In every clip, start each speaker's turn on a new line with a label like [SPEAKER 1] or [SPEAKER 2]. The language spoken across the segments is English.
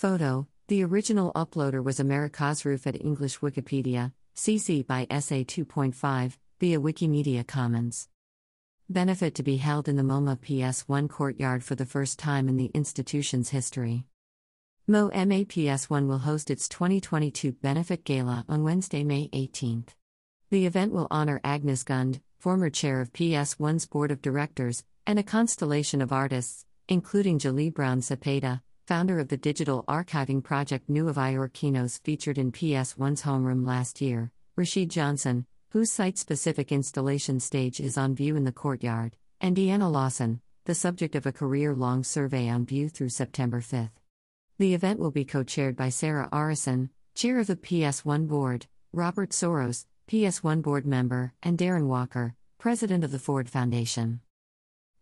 [SPEAKER 1] Photo The original uploader was Amerikazruf at English Wikipedia, CC by SA 2.5, via Wikimedia Commons. Benefit to be held in the MoMA PS1 courtyard for the first time in the institution's history. MoMA PS1 will host its 2022 Benefit Gala on Wednesday, May 18th. The event will honor Agnes Gund, former chair of PS1's board of directors, and a constellation of artists, including Djali Brown Cepeda, founder of the digital archiving project Nuevayorkinos featured in PS1's homeroom last year, Rashid Johnson, whose site specific installation stage is on view in the courtyard, and Deana Lawson, the subject of a career long survey on view through September 5. The event will be co chaired by Sarah Arison, chair of the PS1 board, Robert Soros, PS1 board member, and Darren Walker, president of the Ford Foundation.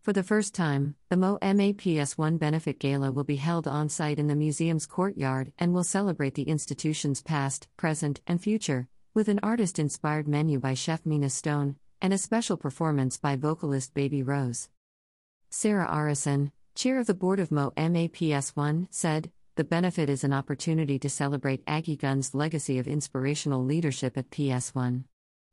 [SPEAKER 1] For the first time, the MoMA PS1 Benefit Gala will be held on site in the museum's courtyard and will celebrate the institution's past, present, and future, with an artist inspired menu by chef Mina Stone, and a special performance by vocalist Baby Rose. Sarah Arison, chair of the board of MoMA PS1, said, The benefit is an opportunity to celebrate Aggie Gund's legacy of inspirational leadership at PS1.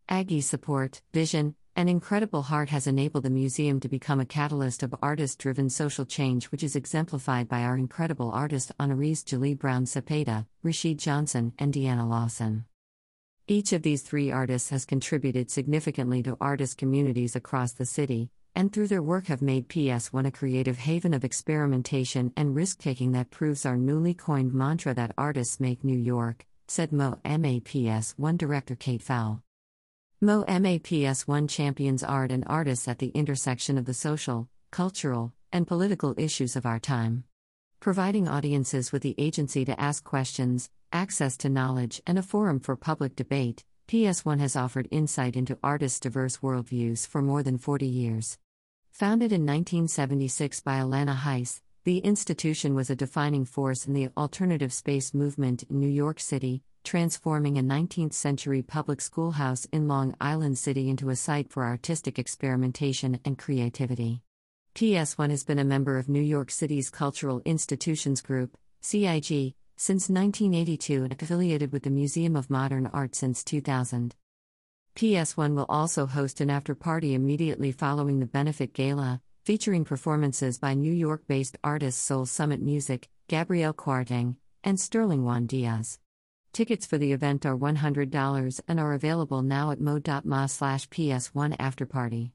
[SPEAKER 1] Aggie's support, vision, and incredible heart has enabled the museum to become a catalyst of artist driven social change, which is exemplified by our incredible artist honorees Djali Brown Cepeda, Rashid Johnson, and Deana Lawson. Each of these three artists has contributed significantly to artist communities across the city, and through their work have made PS1 a creative haven of experimentation and risk taking that proves our newly coined mantra that artists make New York, said MoMA PS1 director Kate Fowle. MoMA PS1 champions art and artists at the intersection of the social, cultural, and political issues of our time. Providing audiences with the agency to ask questions, access to knowledge, and a forum for public debate, PS1 has offered insight into artists' diverse worldviews for more than 40 years. Founded in 1976 by Alanna Heiss, the institution was a defining force in the alternative space movement in New York City, transforming a 19th century public schoolhouse in Long Island City into a site for artistic experimentation and creativity. PS1 has been a member of New York City's Cultural Institutions Group, CIG, since 1982 and affiliated with the Museum of Modern Art since 2000. PS1 will also host an after party immediately following the benefit gala, featuring performances by New York based artists Soul Summit Music, Gabrielle Kwarteng, and Sterling Juan Diaz. Tickets for the event are $100 and are available now at mo.ma slash PS1 afterparty.